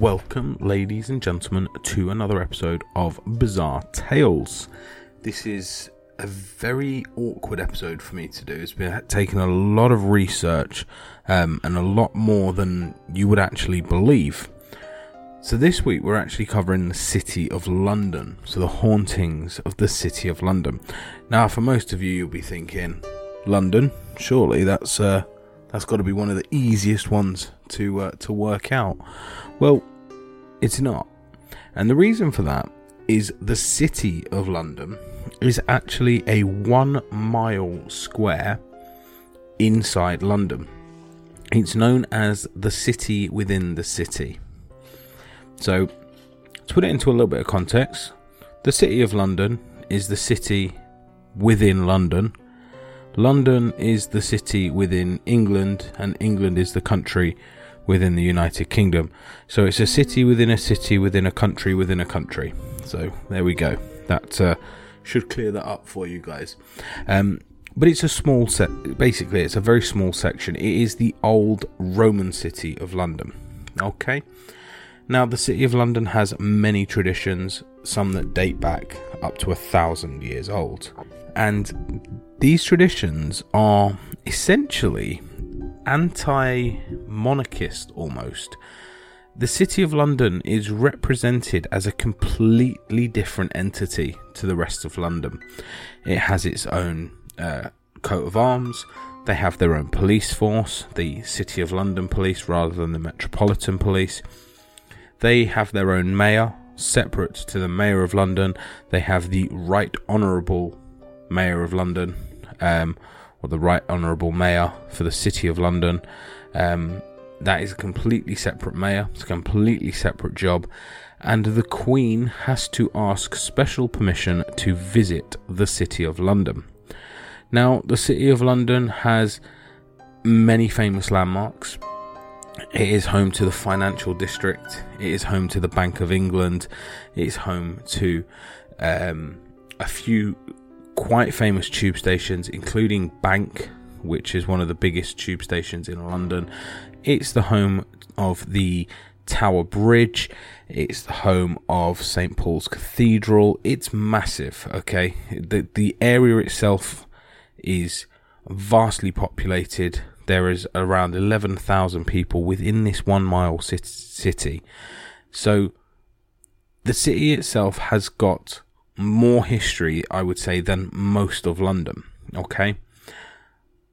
Welcome, ladies and gentlemen, to another episode of Bizarre Tales. This is a very awkward episode for me to do. It's been taking a lot of research um, and a lot more than you would actually believe. So, this week we're actually covering the city of London. So, the hauntings of the city of London. Now, for most of you, you'll be thinking, London? Surely that's uh, that's got to be one of the easiest ones to uh, to work out. Well, it's not. And the reason for that is the city of London is actually a one mile square inside London. It's known as the city within the city. So, to put it into a little bit of context, the city of London is the city within London. London is the city within England, and England is the country within the United Kingdom. So it's a city within a city within a country within a country. So there we go. That uh, should clear that up for you guys. Um, but it's a small set. Basically, it's a very small section. It is the old Roman city of London. Okay. Now, the city of London has many traditions, some that date back up to a thousand years old. And these traditions are essentially anti monarchist almost. The City of London is represented as a completely different entity to the rest of London. It has its own uh, coat of arms, they have their own police force, the City of London Police rather than the Metropolitan Police. They have their own mayor, separate to the Mayor of London. They have the Right Honourable Mayor of London, um, or the Right Honourable Mayor for the City of London. Um, that is a completely separate mayor, it's a completely separate job, and the Queen has to ask special permission to visit the City of London. Now, the City of London has many famous landmarks. It is home to the financial district. It is home to the Bank of England. It is home to um, a few quite famous tube stations, including Bank, which is one of the biggest tube stations in London. It's the home of the Tower Bridge. It's the home of St Paul's Cathedral. It's massive. Okay, the the area itself is vastly populated. There is around eleven thousand people within this one mile city. So the city itself has got more history, I would say, than most of London. Okay.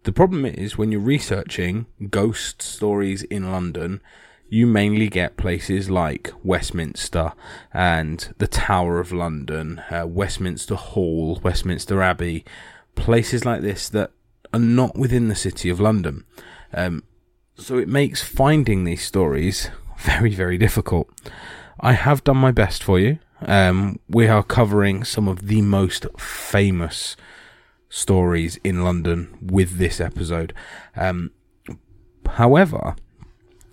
The problem is when you're researching ghost stories in London, you mainly get places like Westminster and the Tower of London, uh, Westminster Hall, Westminster Abbey, places like this that are not within the city of London. Um, so it makes finding these stories very, very difficult. I have done my best for you. Um, we are covering some of the most famous stories in London with this episode. Um, however,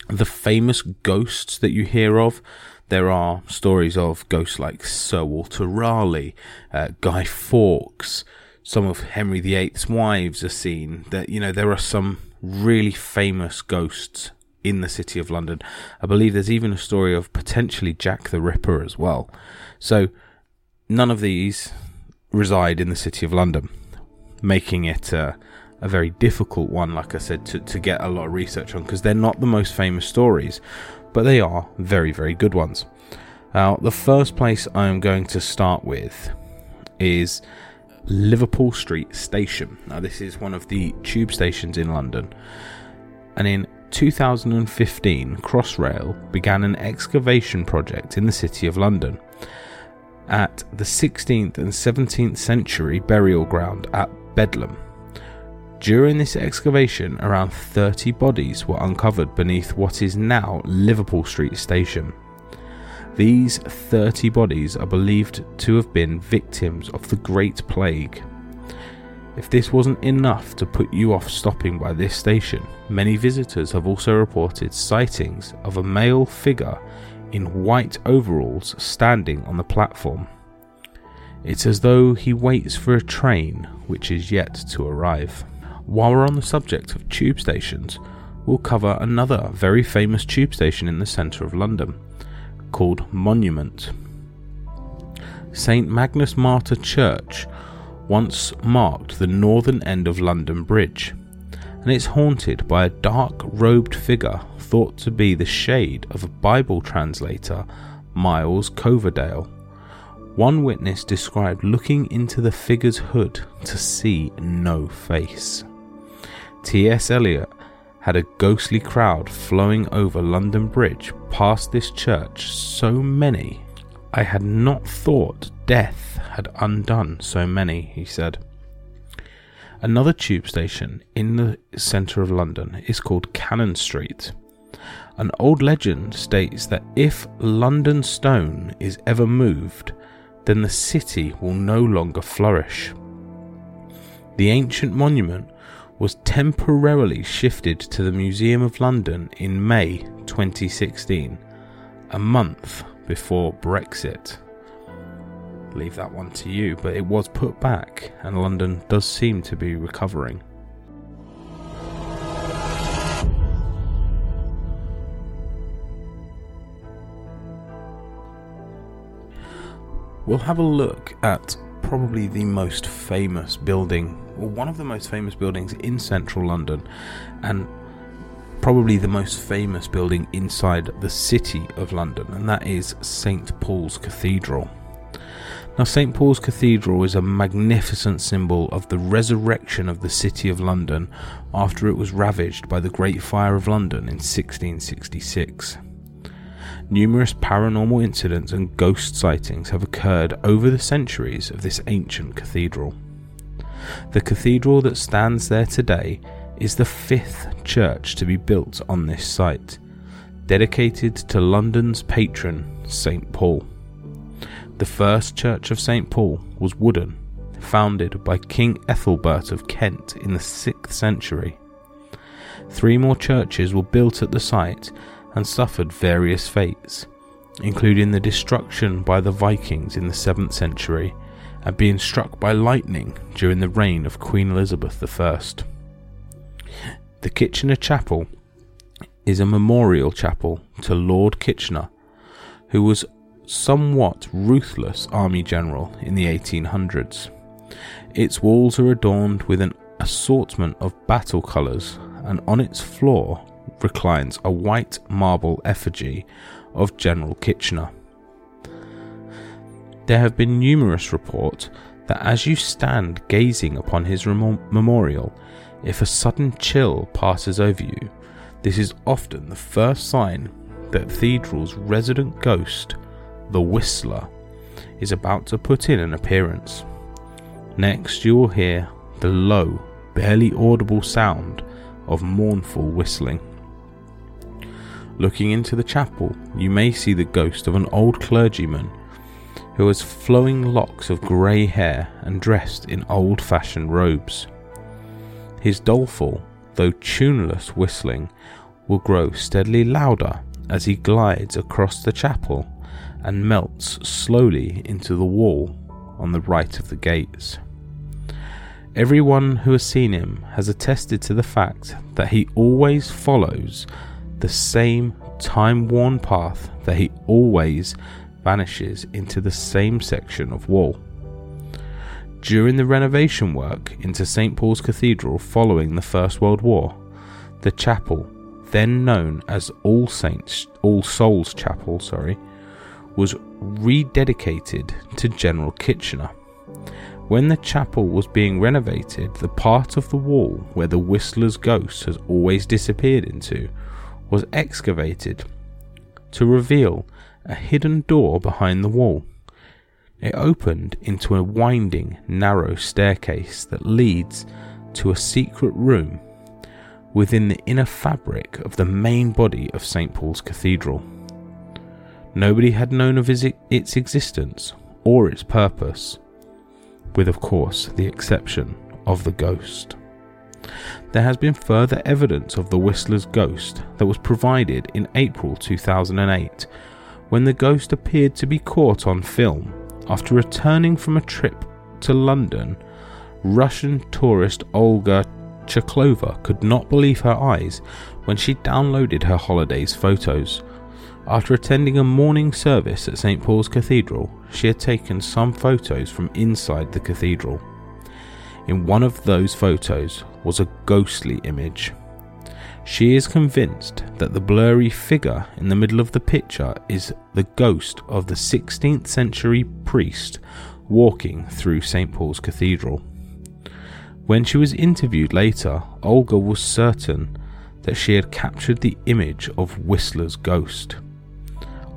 the famous ghosts that you hear of, there are stories of ghosts like Sir Walter Raleigh, uh, Guy Fawkes, some of Henry VIII's wives are seen. That you know there are some really famous ghosts in the city of London. I believe there's even a story of potentially Jack the Ripper as well. So none of these reside in the city of London, making it a very difficult one, like I said, to, to get a lot of research on because they're not the most famous stories, but they are very, very good ones. Now, the first place I am going to start with is Liverpool Street Station. Now, this is one of the tube stations in London, and in 2015, Crossrail began an excavation project in the City of London at the 16th and 17th century burial ground at Bedlam. During this excavation, around 30 bodies were uncovered beneath what is now Liverpool Street Station. These 30 bodies are believed to have been victims of the Great Plague. If this wasn't enough to put you off stopping by this station, many visitors have also reported sightings of a male figure in white overalls standing on the platform. It's as though he waits for a train which is yet to arrive. While we're on the subject of tube stations, we'll cover another very famous tube station in the centre of London called Monument. St Magnus Martyr Church once marked the northern end of London Bridge, and it's haunted by a dark robed figure thought to be the shade of a Bible translator, Miles Coverdale. One witness described looking into the figure's hood to see no face. T.S. Eliot had a ghostly crowd flowing over London Bridge past this church, so many I had not thought death had undone so many, he said. Another tube station in the centre of London is called Cannon Street. An old legend states that if London Stone is ever moved, then the city will no longer flourish. The ancient monument was temporarily shifted to the Museum of London in May 2016, a month before Brexit. Leave that one to you, but it was put back, and London does seem to be recovering. We'll have a look at probably the most famous building, or one of the most famous buildings in central London, and probably the most famous building inside the city of London, and that is St Paul's Cathedral. Now, St Paul's Cathedral is a magnificent symbol of the resurrection of the City of London after it was ravaged by the Great Fire of London in 1666. Numerous paranormal incidents and ghost sightings have occurred over the centuries of this ancient cathedral. The cathedral that stands there today is the fifth church to be built on this site, dedicated to London's patron, St. Paul. The first church of St. Paul was wooden, founded by King Ethelbert of Kent in the 6th century. Three more churches were built at the site and suffered various fates, including the destruction by the Vikings in the 7th century and being struck by lightning during the reign of Queen Elizabeth I. The Kitchener Chapel is a memorial chapel to Lord Kitchener, who was somewhat ruthless army general in the 1800s. Its walls are adorned with an assortment of battle colours, and on its floor reclines a white marble effigy of General Kitchener. There have been numerous reports that as you stand gazing upon his rem- memorial, if a sudden chill passes over you, this is often the first sign that Cathedral's resident ghost, the Whistler, is about to put in an appearance. Next, you will hear the low, barely audible sound of mournful whistling. Looking into the chapel, you may see the ghost of an old clergyman who has flowing locks of grey hair and dressed in old fashioned robes. His doleful, though tuneless whistling will grow steadily louder as he glides across the chapel and melts slowly into the wall on the right of the gates. Everyone who has seen him has attested to the fact that he always follows the same time worn path, that he always vanishes into the same section of wall. During the renovation work into St Paul's Cathedral following the First World War, the chapel, then known as All Saints All Souls Chapel, sorry, was rededicated to General Kitchener. When the chapel was being renovated, the part of the wall where the Whistler's ghost has always disappeared into was excavated to reveal a hidden door behind the wall. It opened into a winding, narrow staircase that leads to a secret room within the inner fabric of the main body of St. Paul's Cathedral. Nobody had known of its existence or its purpose, with, of course, the exception of the ghost. There has been further evidence of the Whistler's ghost that was provided in April 2008 when the ghost appeared to be caught on film after returning from a trip to London. Russian tourist Olga Chaklova could not believe her eyes when she downloaded her holiday's photos. After attending a morning service at St Paul's Cathedral, she had taken some photos from inside the cathedral. In one of those photos was a ghostly image. She is convinced that the blurry figure in the middle of the picture is the ghost of the 16th century priest walking through St. Paul's Cathedral. When she was interviewed later, Olga was certain that she had captured the image of Whistler's ghost.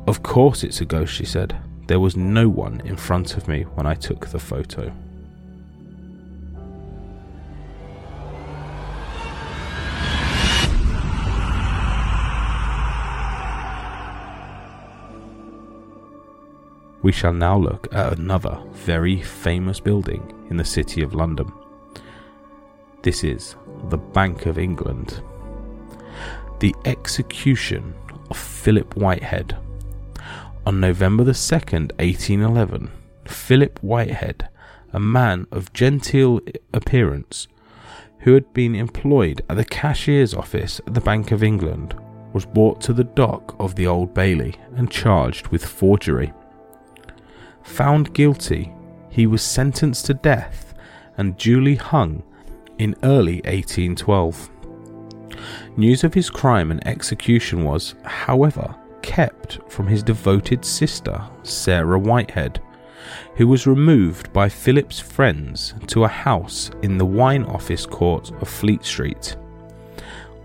Of course, it's a ghost, she said. There was no one in front of me when I took the photo. We shall now look at another very famous building in the City of London. This is the Bank of England. The execution of Philip Whitehead. On November the 2nd, 1811, Philip Whitehead, a man of genteel appearance, who had been employed at the cashier's office at the Bank of England, was brought to the dock of the Old Bailey and charged with forgery. Found guilty, he was sentenced to death and duly hung in early 1812. News of his crime and execution was, however, kept from his devoted sister, Sarah Whitehead, who was removed by Philip's friends to a house in the wine office court of Fleet Street.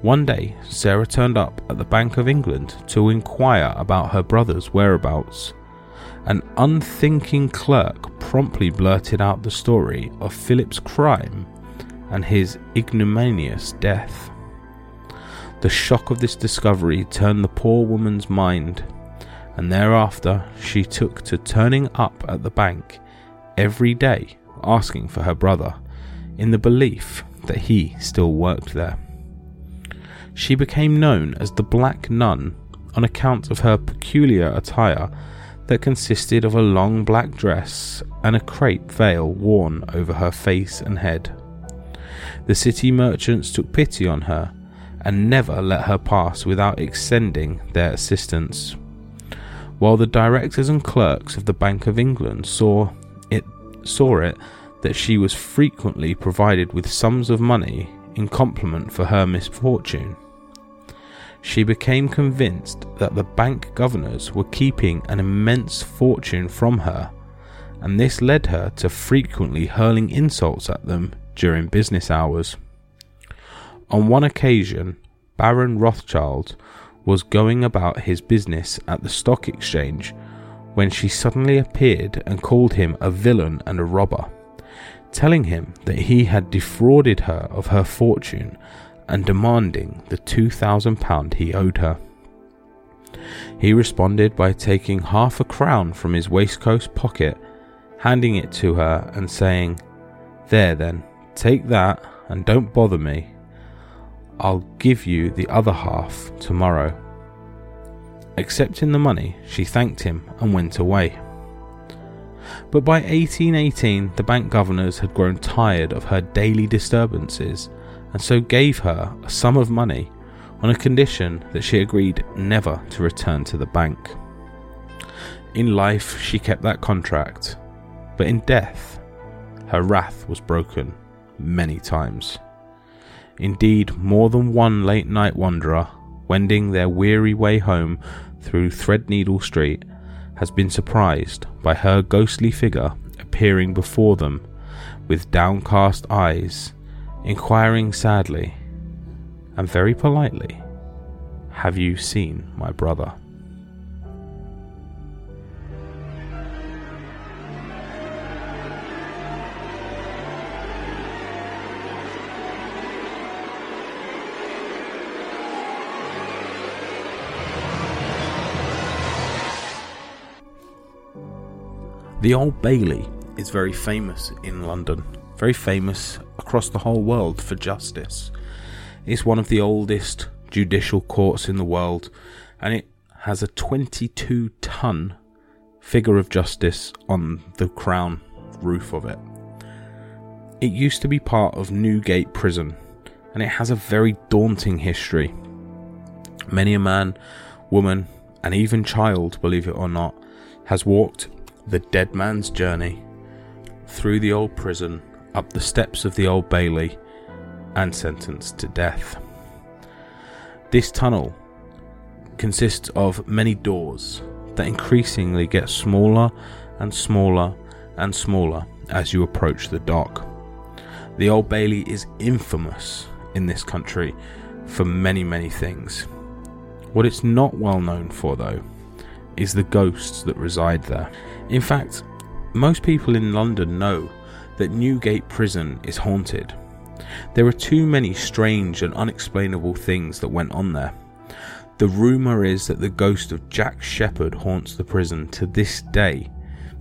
One day, Sarah turned up at the Bank of England to inquire about her brother's whereabouts. An unthinking clerk promptly blurted out the story of Philip's crime and his ignominious death. The shock of this discovery turned the poor woman's mind, and thereafter she took to turning up at the bank every day asking for her brother, in the belief that he still worked there. She became known as the Black Nun on account of her peculiar attire that consisted of a long black dress and a crepe veil worn over her face and head. The city merchants took pity on her and never let her pass without extending their assistance. While the directors and clerks of the Bank of England saw it saw it that she was frequently provided with sums of money in compliment for her misfortune she became convinced that the bank governors were keeping an immense fortune from her, and this led her to frequently hurling insults at them during business hours. On one occasion, Baron Rothschild was going about his business at the stock exchange when she suddenly appeared and called him a villain and a robber, telling him that he had defrauded her of her fortune and demanding the £2,000 he owed her. He responded by taking half a crown from his waistcoat pocket, handing it to her, and saying, There then, take that and don't bother me. I'll give you the other half tomorrow. Accepting the money, she thanked him and went away. But by 1818, the bank governors had grown tired of her daily disturbances and so gave her a sum of money on a condition that she agreed never to return to the bank. In life, she kept that contract, but in death, her wrath was broken many times. Indeed, more than one late night wanderer, wending their weary way home through Threadneedle Street, has been surprised by her ghostly figure appearing before them with downcast eyes inquiring sadly and very politely, Have you seen my brother? The Old Bailey is very famous in London, very famous across the whole world for justice. It's one of the oldest judicial courts in the world, and it has a 22 ton figure of justice on the crown roof of it. It used to be part of Newgate Prison, and it has a very daunting history. Many a man, woman, and even child, believe it or not, has walked the dead man's journey through the old prison, up the steps of the old Bailey, and sentenced to death. This tunnel consists of many doors that increasingly get smaller and smaller and smaller as you approach the dock. The Old Bailey is infamous in this country for many, many things. What it's not well known for, though, is the ghosts that reside there. In fact, most people in London know that Newgate Prison is haunted. There are too many strange and unexplainable things that went on there. The rumour is that the ghost of Jack Sheppard haunts the prison to this day.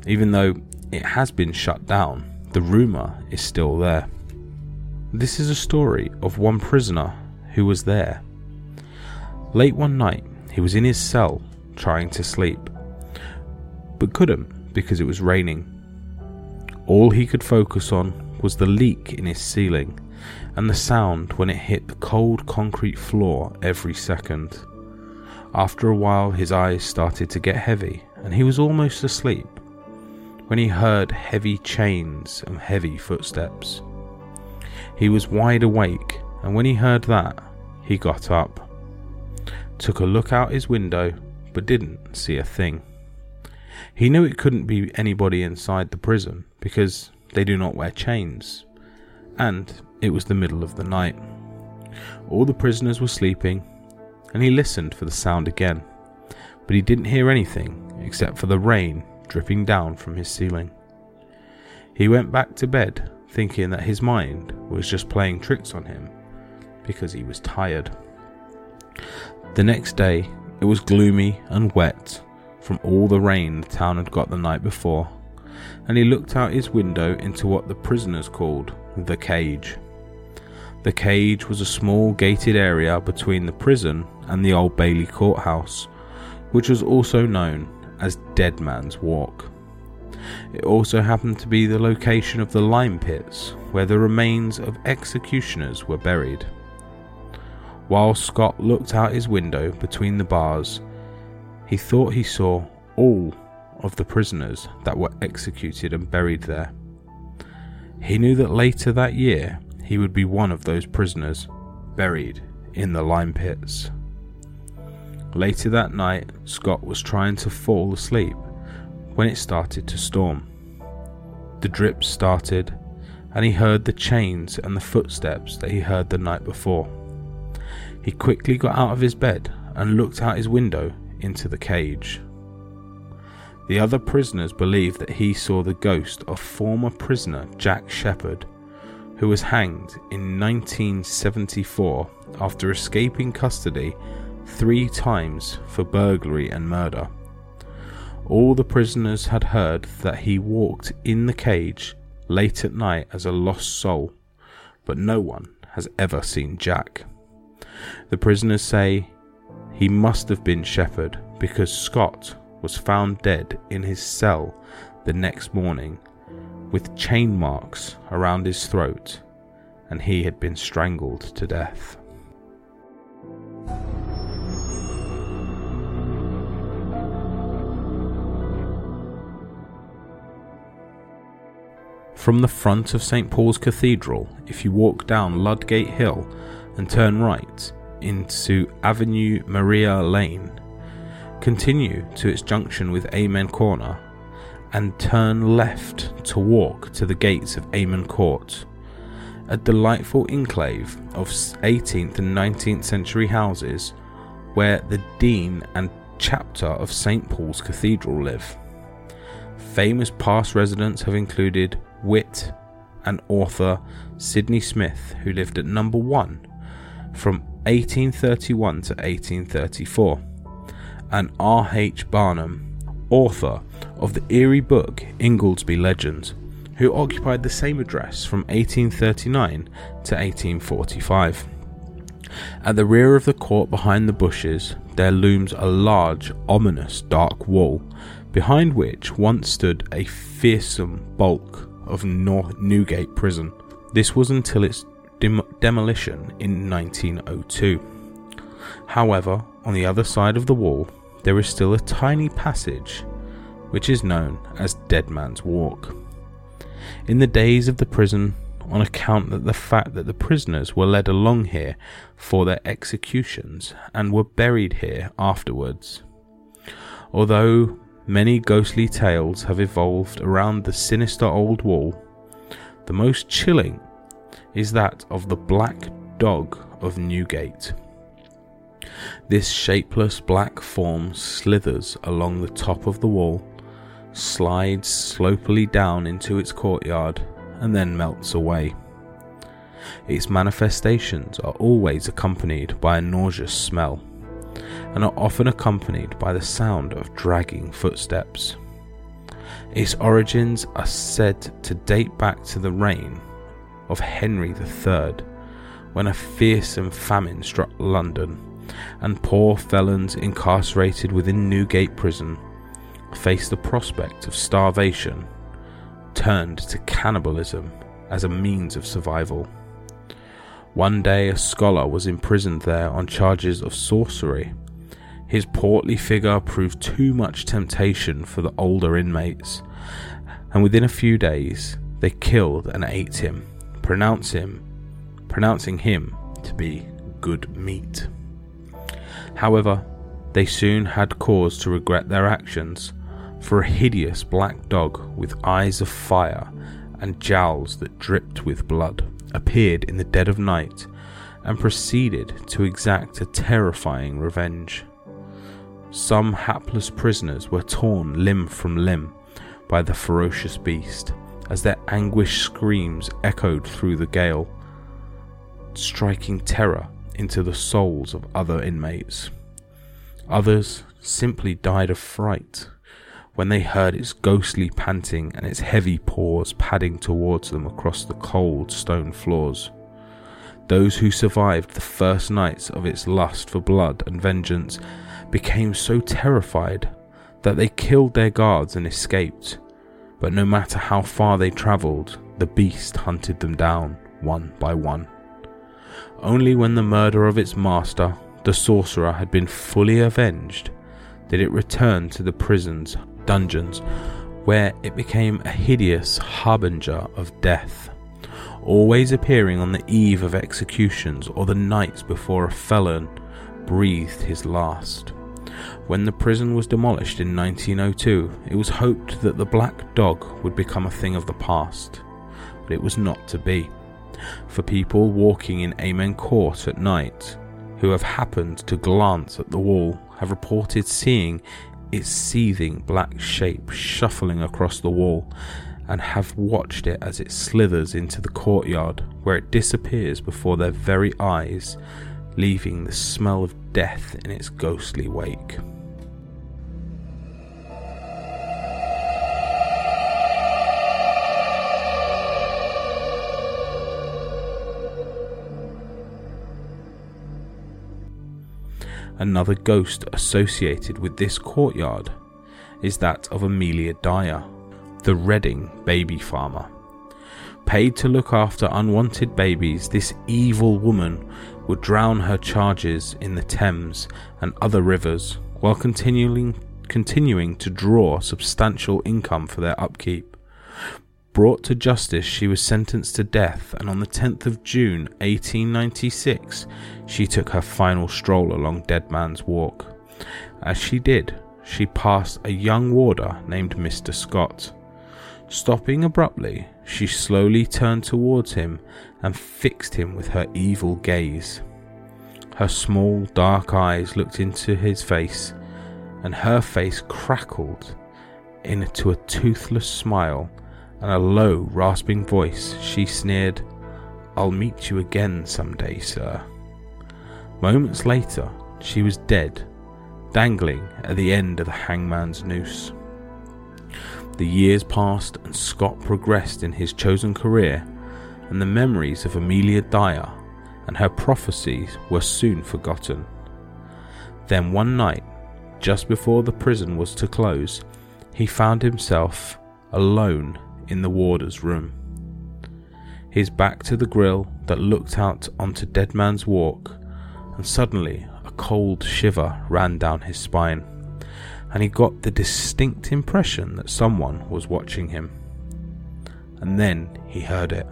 Even though it has been shut down, the rumour is still there. This is a story of one prisoner who was there. Late one night, he was in his cell trying to sleep, but couldn't because it was raining. All he could focus on was the leak in his ceiling and the sound when it hit the cold concrete floor every second. After a while, his eyes started to get heavy and he was almost asleep when he heard heavy chains and heavy footsteps. He was wide awake, and when he heard that, he got up, took a look out his window, but didn't see a thing. He knew it couldn't be anybody inside the prison because they do not wear chains, and it was the middle of the night. All the prisoners were sleeping, and he listened for the sound again, but he didn't hear anything except for the rain dripping down from his ceiling. He went back to bed thinking that his mind was just playing tricks on him because he was tired. The next day, it was gloomy and wet from all the rain the town had got the night before, and he looked out his window into what the prisoners called the cage. The cage was a small gated area between the prison and the Old Bailey courthouse, which was also known as Dead Man's Walk. It also happened to be the location of the lime pits where the remains of executioners were buried. While Scott looked out his window between the bars, he thought he saw all of the prisoners that were executed and buried there. He knew that later that year he would be one of those prisoners buried in the lime pits. Later that night, Scott was trying to fall asleep when it started to storm. The drips started, and he heard the chains and the footsteps that he heard the night before. He quickly got out of his bed and looked out his window into the cage. The other prisoners believe that he saw the ghost of former prisoner Jack Sheppard, who was hanged in 1974 after escaping custody three times for burglary and murder. All the prisoners had heard that he walked in the cage late at night as a lost soul, but no one has ever seen Jack. The prisoners say he must have been Sheppard because Scott was found dead in his cell the next morning with chain marks around his throat and he had been strangled to death. From the front of St Paul's Cathedral, if you walk down Ludgate Hill and turn right into Avenue Maria Lane, continue to its junction with Amen Corner, and turn left to walk to the gates of Amen Court, a delightful enclave of 18th and 19th century houses where the Dean and chapter of St Paul's Cathedral live. Famous past residents have included wit, and author Sydney Smith, who lived at number one from 1831 to 1834, and R.H. Barham, author of the eerie book Ingoldsby Legends, who occupied the same address from 1839 to 1845. At the rear of the court behind the bushes, there looms a large, ominous dark wall, behind which once stood a fearsome bulk of Newgate Prison. This was until its dem- demolition in 1902. However, on the other side of the wall, there is still a tiny passage which is known as Dead Man's Walk. In the days of the prison, on account of the fact that the prisoners were led along here for their executions and were buried here afterwards. Although many ghostly tales have evolved around the sinister old wall, the most chilling is that of the Black Dog of Newgate. This shapeless black form slithers along the top of the wall, slides slopily down into its courtyard, and then melts away. Its manifestations are always accompanied by a nauseous smell, and are often accompanied by the sound of dragging footsteps. Its origins are said to date back to the reign of Henry III, when a fearsome famine struck London, and poor felons incarcerated within Newgate Prison faced the prospect of starvation, turned to cannibalism as a means of survival. One day, a scholar was imprisoned there on charges of sorcery. His portly figure proved too much temptation for the older inmates, and within a few days, they killed and ate him pronounce him, pronouncing him to be good meat. However, they soon had cause to regret their actions, for a hideous black dog with eyes of fire and jowls that dripped with blood appeared in the dead of night and proceeded to exact a terrifying revenge. Some hapless prisoners were torn limb from limb by the ferocious beast, as their anguished screams echoed through the gale, striking terror into the souls of other inmates. Others simply died of fright when they heard its ghostly panting and its heavy paws padding towards them across the cold stone floors. Those who survived the first nights of its lust for blood and vengeance became so terrified that they killed their guards and escaped, but no matter how far they travelled, the beast hunted them down one by one. Only when the murder of its master, the sorcerer, had been fully avenged did it return to the prison's dungeons, where it became a hideous harbinger of death, always appearing on the eve of executions or the nights before a felon breathed his last. When the prison was demolished in 1902, it was hoped that the black dog would become a thing of the past, but it was not to be. For people walking in Amen Court at night who have happened to glance at the wall have reported seeing its seething black shape shuffling across the wall and have watched it as it slithers into the courtyard where it disappears before their very eyes, leaving the smell of death in its ghostly wake. Another ghost associated with this courtyard is that of Amelia Dyer, the Reading baby farmer. Paid to look after unwanted babies, this evil woman would drown her charges in the Thames and other rivers while continuing, continuing to draw substantial income for their upkeep. Brought to justice, she was sentenced to death, and on the 10th of June 1896, she took her final stroll along Dead Man's Walk. As she did, she passed a young warder named Mr. Scott. Stopping abruptly, she slowly turned towards him and fixed him with her evil gaze. Her small, dark eyes looked into his face, and her face crackled into a toothless smile and a low, rasping voice, she sneered, I'll meet you again some day, sir. Moments later, she was dead, dangling at the end of the hangman's noose. The years passed and Scott progressed in his chosen career, and the memories of Amelia Dyer and her prophecies were soon forgotten. Then one night, just before the prison was to close, he found himself alone in the warder's room. His back to the grill that looked out onto Dead Man's Walk, and suddenly a cold shiver ran down his spine, and he got the distinct impression that someone was watching him. And then he heard it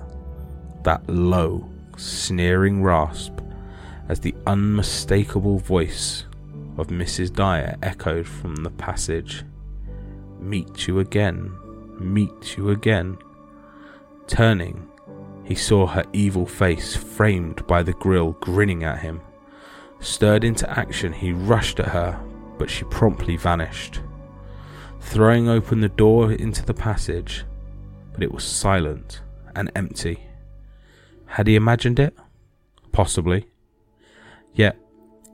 that low, sneering rasp as the unmistakable voice of Mrs. Dyer echoed from the passage. Meet you again, meet you again. Turning, he saw her evil face framed by the grill grinning at him. Stirred into action, he rushed at her, but she promptly vanished. Throwing open the door into the passage, but it was silent and empty. Had he imagined it? Possibly. Yet,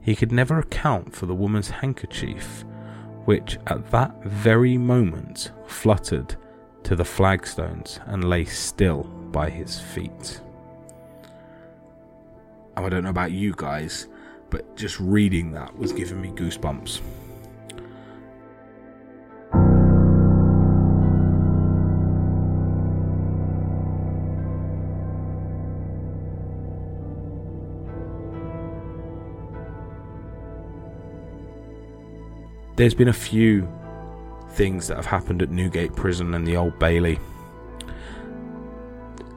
he could never account for the woman's handkerchief, which at that very moment fluttered to the flagstones and lay still by his feet. Oh, I don't know about you guys, but just reading that was giving me goosebumps. There's been a few things that have happened at Newgate Prison and the Old Bailey.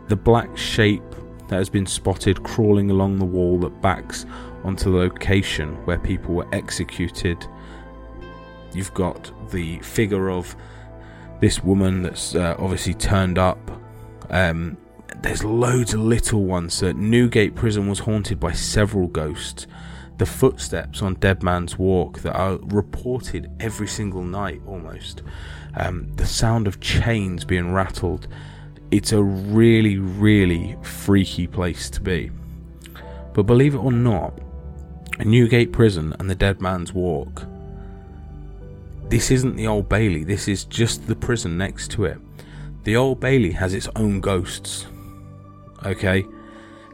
The black shape that has been spotted crawling along the wall that backs onto the location where people were executed. You've got the figure of this woman that's uh, obviously turned up. Um, there's loads of little ones. That Newgate Prison was haunted by several ghosts the footsteps on Dead Man's Walk that are reported every single night almost, um, the sound of chains being rattled. It's a really, really freaky place to be. But believe it or not, Newgate Prison and the Dead Man's Walk, this isn't the Old Bailey, this is just the prison next to it. The Old Bailey has its own ghosts. Okay?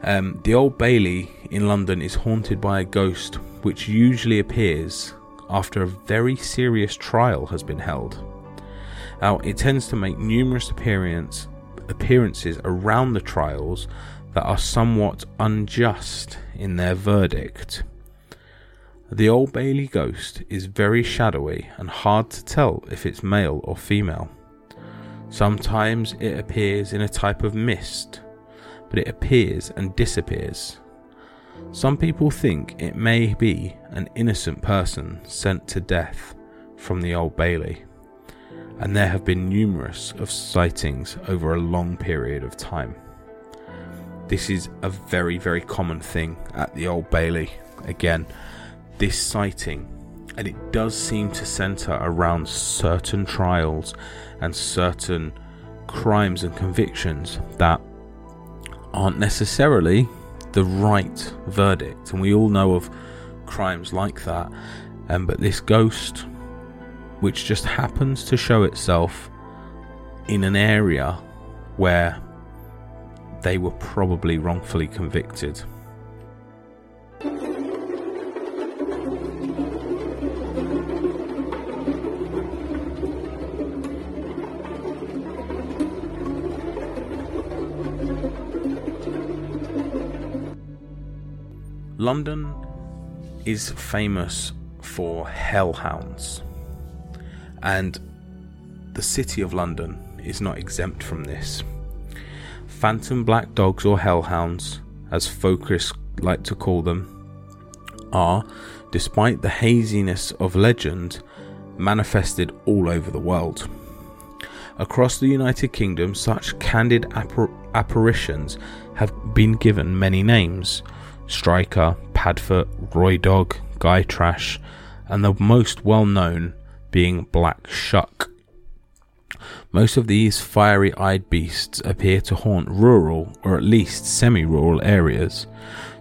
Um, the Old Bailey in London is haunted by a ghost which usually appears after a very serious trial has been held. Now, it tends to make numerous appearance, appearances around the trials that are somewhat unjust in their verdict. The Old Bailey ghost is very shadowy and hard to tell if it's male or female. Sometimes it appears in a type of mist, but it appears and disappears. Some people think it may be an innocent person sent to death from the Old Bailey, and there have been numerous of sightings over a long period of time. This is a very, very common thing at the Old Bailey. Again, this sighting, and it does seem to centre around certain trials and certain crimes and convictions that aren't necessarily the right verdict. And we all know of crimes like that. Um, but this ghost, which just happens to show itself in an area where they were probably wrongfully convicted. London is famous for hellhounds, and the City of London is not exempt from this. Phantom black dogs, or hellhounds, as folklorists like to call them, are, despite the haziness of legend, manifested all over the world. Across the United Kingdom, such candid appar- apparitions have been given many names, Striker, Padfoot, Roy Dog, Gytrash, and the most well known being Black Shuck. Most of these fiery eyed beasts appear to haunt rural or at least semi rural areas,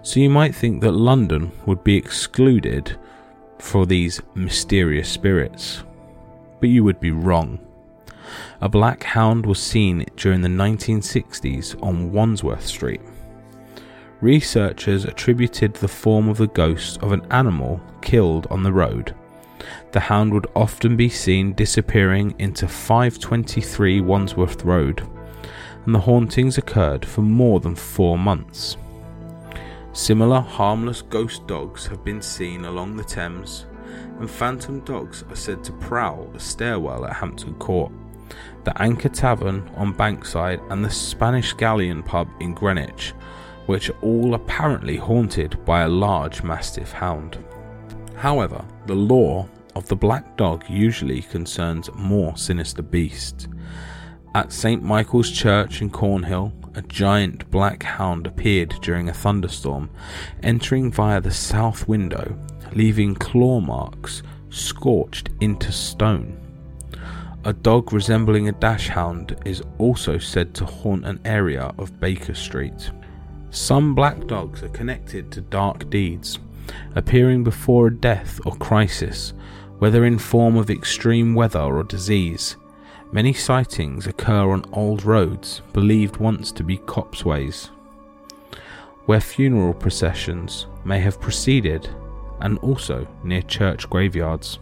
so you might think that London would be excluded for these mysterious spirits. But you would be wrong. a black hound was seen during the 1960s on Wandsworth Street. Researchers attributed the form of the ghost of an animal killed on the road. The hound would often be seen disappearing into 523 Wandsworth Road, and the hauntings occurred for more than four months. Similar harmless ghost dogs have been seen along the Thames, and phantom dogs are said to prowl the stairwell at Hampton Court, the Anchor Tavern on Bankside, and the Spanish Galleon pub in Greenwich, which are all apparently haunted by a large Mastiff hound. However, the lore of the black dog usually concerns more sinister beasts. At St. Michael's Church in Cornhill, a giant black hound appeared during a thunderstorm, entering via the south window, leaving claw marks scorched into stone. A dog resembling a dachshund is also said to haunt an area of Baker Street. Some black dogs are connected to dark deeds, appearing before a death or crisis, whether in form of extreme weather or disease. Many sightings occur on old roads believed once to be corpseways, where funeral processions may have proceeded, and also near church graveyards.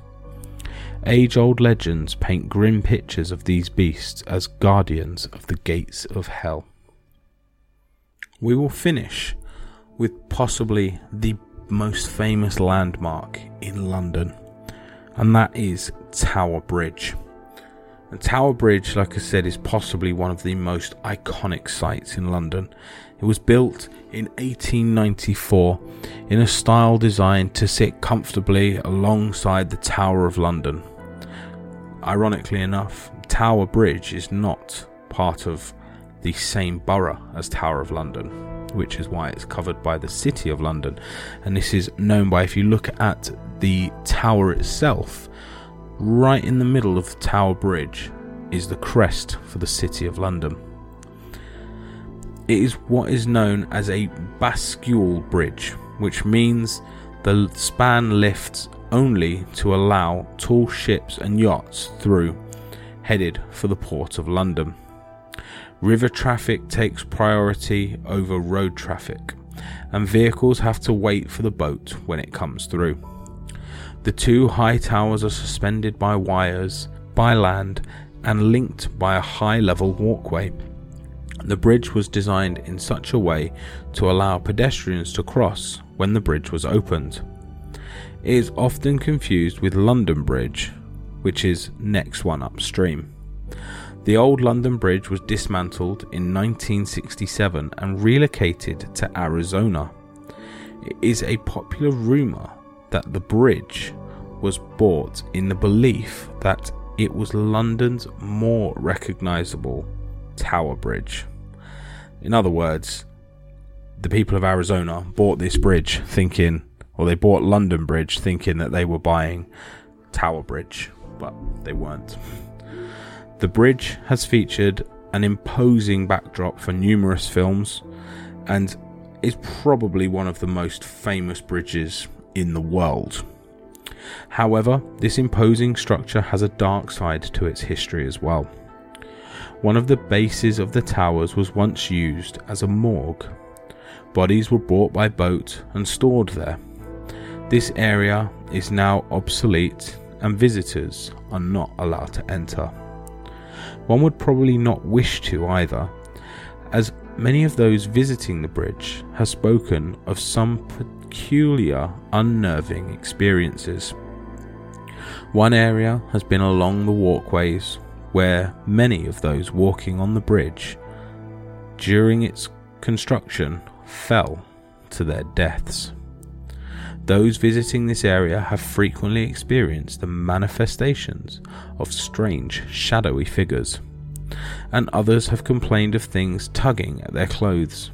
Age old legends paint grim pictures of these beasts as guardians of the gates of hell. We will finish with possibly the most famous landmark in London, and that is Tower Bridge. And Tower Bridge, like I said, is possibly one of the most iconic sites in London. It was built in 1894 in a style designed to sit comfortably alongside the Tower of London. Ironically enough, Tower Bridge is not part of the same borough as Tower of London, which is why it's covered by the City of London. And this is known by if you look at the tower itself, Right in the middle of Tower Bridge is the crest for the City of London. It is what is known as a bascule bridge, which means the span lifts only to allow tall ships and yachts through, headed for the port of London. River traffic takes priority over road traffic, and vehicles have to wait for the boat when it comes through. The two high towers are suspended by wires, by land, and linked by a high level walkway. The bridge was designed in such a way to allow pedestrians to cross when the bridge was opened. It is often confused with London Bridge, which is next one upstream. The old London Bridge was dismantled in 1967 and relocated to Arizona. It is a popular rumour that the bridge was bought in the belief that it was London's more recognisable Tower Bridge. In other words, the people of Arizona bought this bridge thinking, or they bought London Bridge thinking that they were buying Tower Bridge, but they weren't. The bridge has featured an imposing backdrop for numerous films and is probably one of the most famous bridges in the world. However, this imposing structure has a dark side to its history as well. One of the bases of the towers was once used as a morgue. Bodies were brought by boat and stored there. This area is now obsolete and visitors are not allowed to enter. One would probably not wish to either, as many of those visiting the bridge have spoken of some peculiar, unnerving experiences. One area has been along the walkways where many of those walking on the bridge during its construction fell to their deaths. Those visiting this area have frequently experienced the manifestations of strange, shadowy figures, and others have complained of things tugging at their clothes.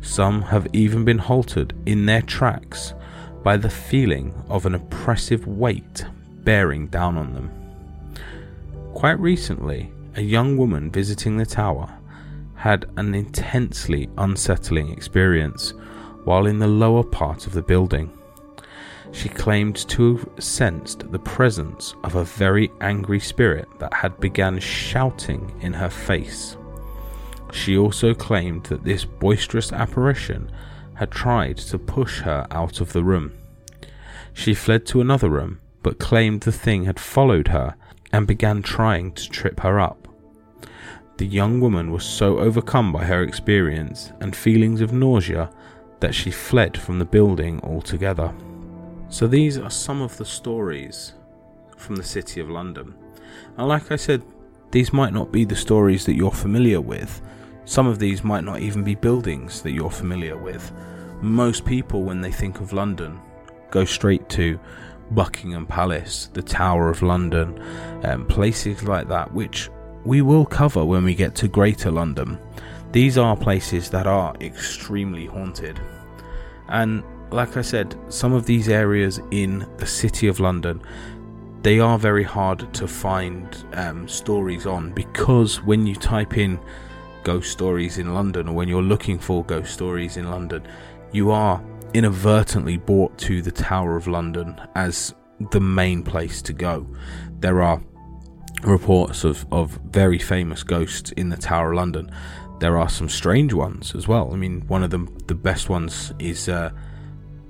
Some have even been halted in their tracks by the feeling of an oppressive weight bearing down on them. Quite recently, a young woman visiting the tower had an intensely unsettling experience while in the lower part of the building. She claimed to have sensed the presence of a very angry spirit that had begun shouting in her face. She also claimed that this boisterous apparition had tried to push her out of the room. She fled to another room, but claimed the thing had followed her and began trying to trip her up. The young woman was so overcome by her experience and feelings of nausea that she fled from the building altogether. So, these are some of the stories from the City of London. And, like I said, these might not be the stories that you're familiar with. Some of these might not even be buildings that you're familiar with. Most people, when they think of London, go straight to Buckingham Palace, the Tower of London, um, places like that, which we will cover when we get to Greater London. These are places that are extremely haunted. And like I said, some of these areas in the City of London, they are very hard to find um, stories on because when you type in ghost stories in London or when you're looking for ghost stories in London, you are inadvertently brought to the Tower of London as the main place to go. There are reports of, of very famous ghosts in the Tower of London. There are some strange ones as well. I mean, one of them, the best ones, is uh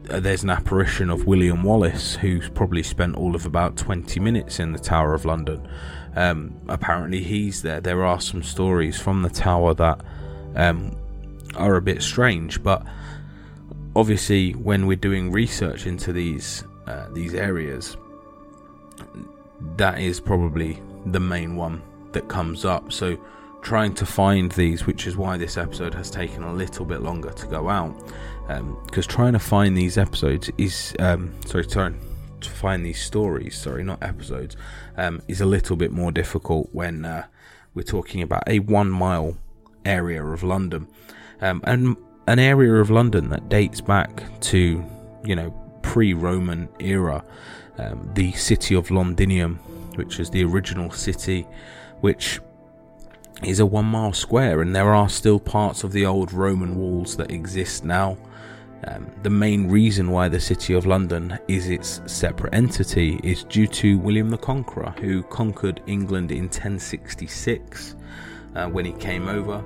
there's an apparition of William Wallace, who's probably spent all of about 20 minutes in the Tower of London. Um, apparently, he's there. There are some stories from the tower that um, are a bit strange, but obviously, when we're doing research into these uh, these areas, that is probably the main one that comes up. So, trying to find these, which is why this episode has taken a little bit longer to go out, because um, trying to find these episodes is um, sorry, trying to find these stories, sorry, not episodes, um, is a little bit more difficult when uh, we're talking about a one mile area of London. Um, and an area of London that dates back to, you know, pre Roman era, um, the city of Londinium, which is the original city, which is a one mile square, and there are still parts of the old Roman walls that exist now. Um, the main reason why the City of London is its separate entity is due to William the Conqueror, who conquered England in 1066. Uh, when he came over,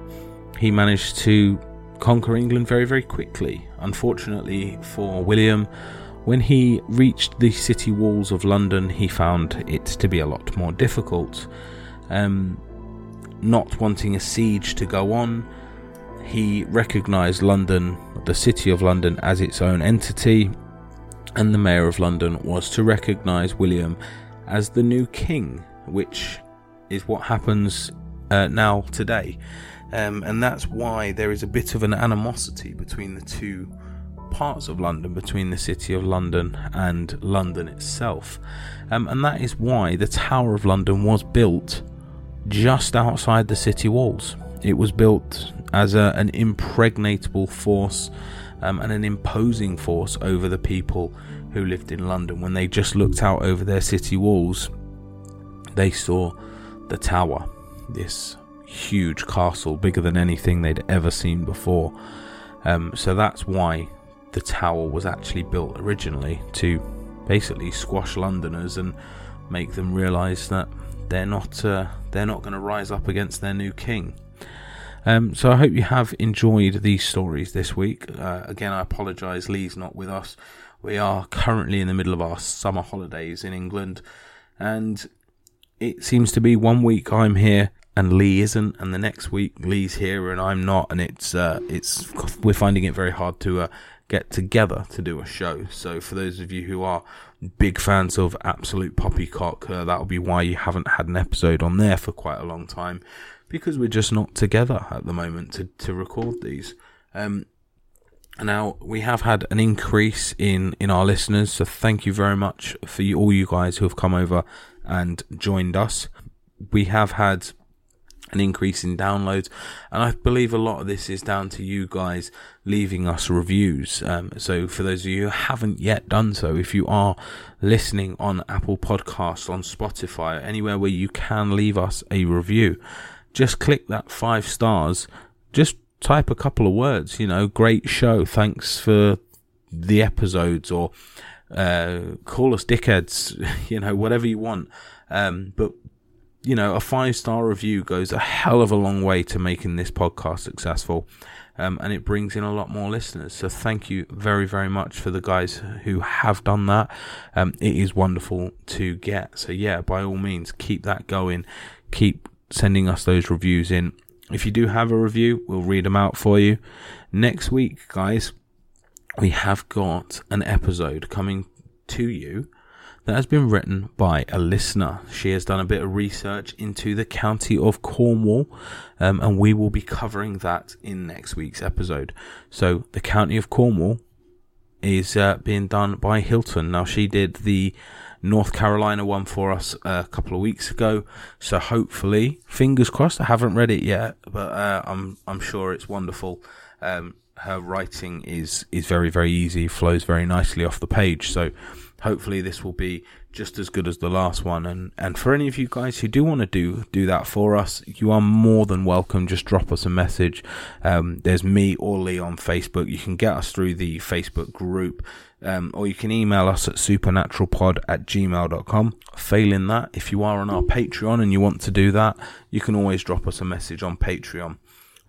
he managed to conquer England very, very quickly. Unfortunately for William, when he reached the city walls of London, he found it to be a lot more difficult. Um, not wanting a siege to go on, he recognised London, the City of London, as its own entity, and the Mayor of London was to recognise William as the new king, which is what happens uh, now today. Um, and that's why there is a bit of an animosity between the two parts of London, between the City of London and London itself. Um, and that is why the Tower of London was built just outside the city walls. It was built as a, an impregnable force um, and an imposing force over the people who lived in London. When they just looked out over their city walls, they saw the tower, this huge castle, bigger than anything they'd ever seen before. Um, so that's why the tower was actually built originally to basically squash Londoners and make them realise that they're not uh, they're not going to rise up against their new king. Um, so I hope you have enjoyed these stories this week. Uh, again, I apologise, Lee's not with us. We are currently in the middle of our summer holidays in England, and it seems to be one week I'm here and Lee isn't, and the next week Lee's here and I'm not, and it's uh, it's we're finding it very hard to uh, get together to do a show. So for those of you who are big fans of Absolute Poppycock, uh, that'll be why you haven't had an episode on there for quite a long time, because we're just not together at the moment to to record these. Um, now we have had an increase in in our listeners, so thank you very much for you, all you guys who have come over and joined us. We have had an increase in downloads. And I believe a lot of this is down to you guys leaving us reviews. Um, so for those of you who haven't yet done so, if you are listening on Apple Podcasts, on Spotify, anywhere where you can leave us a review, just click that five stars. Just type a couple of words, you know, great show. Thanks for the episodes or uh, call us dickheads, you know, whatever you want. Um, but you know, a five star review goes a hell of a long way to making this podcast successful. Um, and it brings in a lot more listeners. So thank you very, very much for the guys who have done that. Um, it is wonderful to get. So yeah, by all means, keep that going. Keep sending us those reviews in. If you do have a review, we'll read them out for you. Next week, guys, we have got an episode coming to you that has been written by a listener. She has done a bit of research into the county of Cornwall, um, and we will be covering that in next week's episode. So, the county of Cornwall is uh, being done by Hilton. Now, she did the North Carolina one for us a couple of weeks ago, so hopefully, fingers crossed. I haven't read it yet, but uh, I'm I'm sure it's wonderful. Um, her writing is is very very easy, flows very nicely off the page. So hopefully this will be just as good as the last one and and for any of you guys who do want to do do that for us you are more than welcome just drop us a message um, there's me or lee on facebook you can get us through the facebook group um, or you can email us at supernaturalpod at gmail.com failing that if you are on our patreon and you want to do that you can always drop us a message on patreon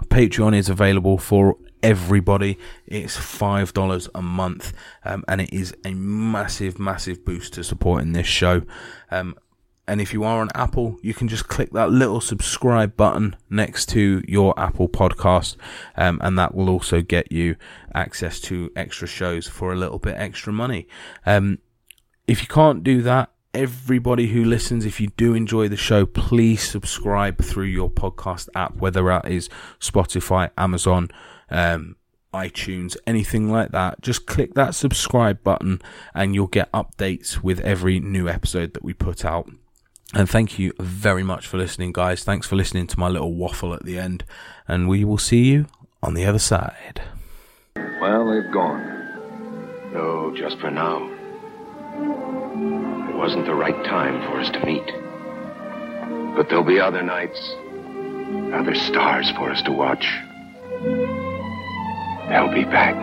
Patreon is available for everybody. It's five dollars a month, um, and it is a massive, massive boost to supporting this show. Um, and if you are on Apple, you can just click that little subscribe button next to your Apple podcast, um, and that will also get you access to extra shows for a little bit extra money. Um, if you can't do that, everybody who listens, if you do enjoy the show, please subscribe through your podcast app, whether that is Spotify, Amazon, um, iTunes, anything like that. Just click that subscribe button and you'll get updates with every new episode that we put out. And thank you very much for listening, guys. Thanks for listening to my little waffle at the end. And we will see you on the other side. Well, they've gone. No, just for now. It wasn't the right time for us to meet. But there'll be other nights, other stars for us to watch. They'll be back.